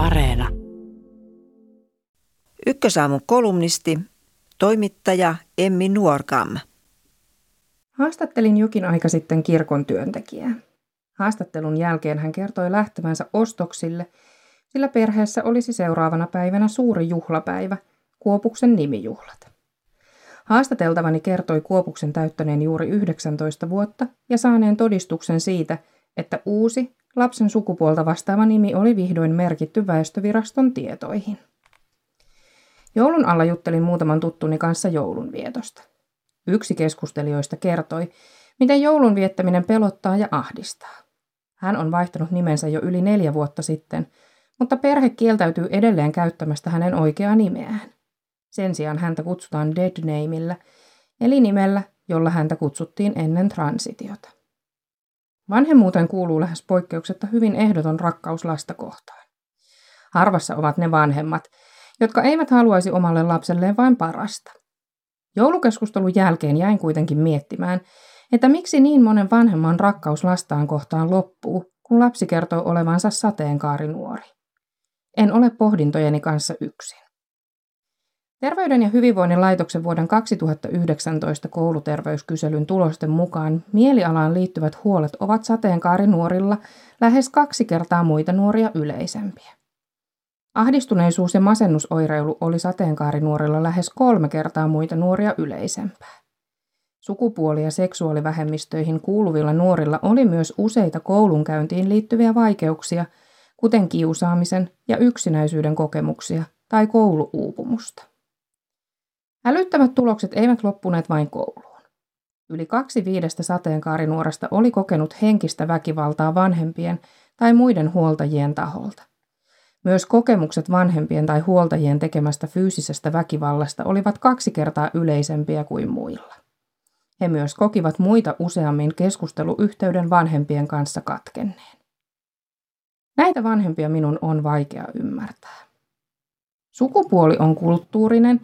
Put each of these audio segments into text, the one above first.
Areena. Ykkösaamun kolumnisti, toimittaja Emmi Nuorkam. Haastattelin jokin aika sitten kirkon työntekijää. Haastattelun jälkeen hän kertoi lähtevänsä ostoksille, sillä perheessä olisi seuraavana päivänä suuri juhlapäivä, Kuopuksen nimijuhlat. Haastateltavani kertoi Kuopuksen täyttäneen juuri 19 vuotta ja saaneen todistuksen siitä, että uusi, lapsen sukupuolta vastaava nimi oli vihdoin merkitty väestöviraston tietoihin. Joulun alla juttelin muutaman tuttuni kanssa joulunvietosta. Yksi keskustelijoista kertoi, miten joulun viettäminen pelottaa ja ahdistaa. Hän on vaihtanut nimensä jo yli neljä vuotta sitten, mutta perhe kieltäytyy edelleen käyttämästä hänen oikeaa nimeään. Sen sijaan häntä kutsutaan dead nameillä, eli nimellä, jolla häntä kutsuttiin ennen transitiota. Vanhemmuuteen kuuluu lähes poikkeuksetta hyvin ehdoton rakkaus lasta kohtaan. Harvassa ovat ne vanhemmat, jotka eivät haluaisi omalle lapselleen vain parasta. Joulukeskustelun jälkeen jäin kuitenkin miettimään, että miksi niin monen vanhemman rakkaus lastaan kohtaan loppuu, kun lapsi kertoo olevansa sateenkaarinuori. En ole pohdintojeni kanssa yksin. Terveyden ja hyvinvoinnin laitoksen vuoden 2019 kouluterveyskyselyn tulosten mukaan mielialaan liittyvät huolet ovat sateenkaarinuorilla lähes kaksi kertaa muita nuoria yleisempiä. Ahdistuneisuus ja masennusoireilu oli sateenkaarinuorilla lähes kolme kertaa muita nuoria yleisempää. Sukupuoli- ja seksuaalivähemmistöihin kuuluvilla nuorilla oli myös useita koulunkäyntiin liittyviä vaikeuksia, kuten kiusaamisen ja yksinäisyyden kokemuksia tai kouluuupumusta. Älyttävät tulokset eivät loppuneet vain kouluun. Yli kaksi viidestä sateenkaarinuorasta oli kokenut henkistä väkivaltaa vanhempien tai muiden huoltajien taholta. Myös kokemukset vanhempien tai huoltajien tekemästä fyysisestä väkivallasta olivat kaksi kertaa yleisempiä kuin muilla. He myös kokivat muita useammin keskusteluyhteyden vanhempien kanssa katkenneen. Näitä vanhempia minun on vaikea ymmärtää. Sukupuoli on kulttuurinen,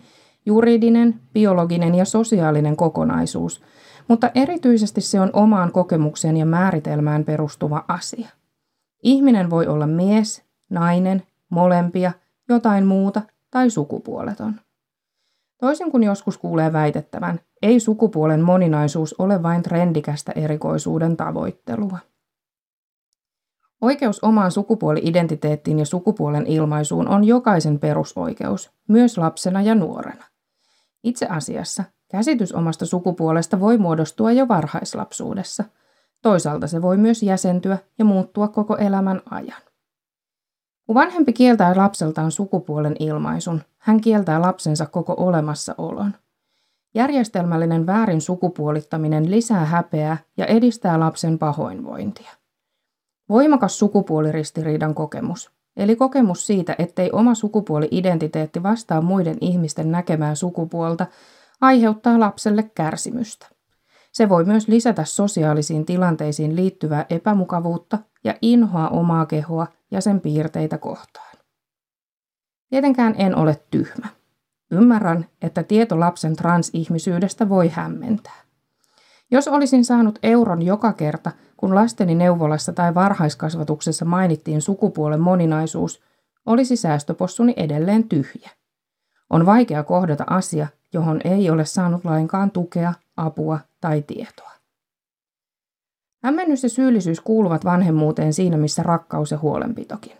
juridinen, biologinen ja sosiaalinen kokonaisuus, mutta erityisesti se on omaan kokemukseen ja määritelmään perustuva asia. Ihminen voi olla mies, nainen, molempia, jotain muuta tai sukupuoleton. Toisin kuin joskus kuulee väitettävän, ei sukupuolen moninaisuus ole vain trendikästä erikoisuuden tavoittelua. Oikeus omaan sukupuoli-identiteettiin ja sukupuolen ilmaisuun on jokaisen perusoikeus, myös lapsena ja nuorena. Itse asiassa käsitys omasta sukupuolesta voi muodostua jo varhaislapsuudessa. Toisaalta se voi myös jäsentyä ja muuttua koko elämän ajan. Kun vanhempi kieltää lapseltaan sukupuolen ilmaisun, hän kieltää lapsensa koko olemassaolon. Järjestelmällinen väärin sukupuolittaminen lisää häpeää ja edistää lapsen pahoinvointia. Voimakas sukupuoliristiriidan kokemus, eli kokemus siitä, ettei oma sukupuoli-identiteetti vastaa muiden ihmisten näkemää sukupuolta, aiheuttaa lapselle kärsimystä. Se voi myös lisätä sosiaalisiin tilanteisiin liittyvää epämukavuutta ja inhoa omaa kehoa ja sen piirteitä kohtaan. Tietenkään en ole tyhmä. Ymmärrän, että tieto lapsen transihmisyydestä voi hämmentää. Jos olisin saanut euron joka kerta, kun lasteni neuvolassa tai varhaiskasvatuksessa mainittiin sukupuolen moninaisuus, olisi säästöpossuni edelleen tyhjä. On vaikea kohdata asia, johon ei ole saanut lainkaan tukea, apua tai tietoa. Hämmennys ja syyllisyys kuuluvat vanhemmuuteen siinä, missä rakkaus ja huolenpitokin.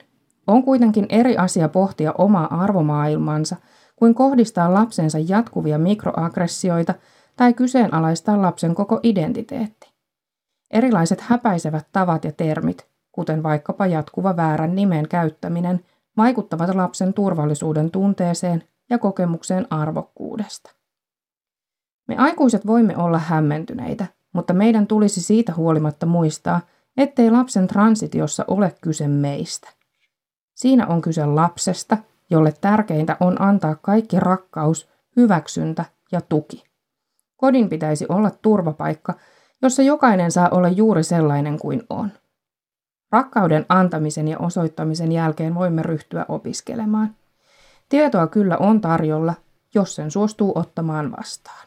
On kuitenkin eri asia pohtia omaa arvomaailmansa kuin kohdistaa lapsensa jatkuvia mikroaggressioita tai kyseenalaistaa lapsen koko identiteetti. Erilaiset häpäisevät tavat ja termit, kuten vaikkapa jatkuva väärän nimen käyttäminen, vaikuttavat lapsen turvallisuuden tunteeseen ja kokemukseen arvokkuudesta. Me aikuiset voimme olla hämmentyneitä, mutta meidän tulisi siitä huolimatta muistaa, ettei lapsen transitiossa ole kyse meistä. Siinä on kyse lapsesta, jolle tärkeintä on antaa kaikki rakkaus, hyväksyntä ja tuki. Kodin pitäisi olla turvapaikka, jossa jokainen saa olla juuri sellainen kuin on. Rakkauden antamisen ja osoittamisen jälkeen voimme ryhtyä opiskelemaan. Tietoa kyllä on tarjolla, jos sen suostuu ottamaan vastaan.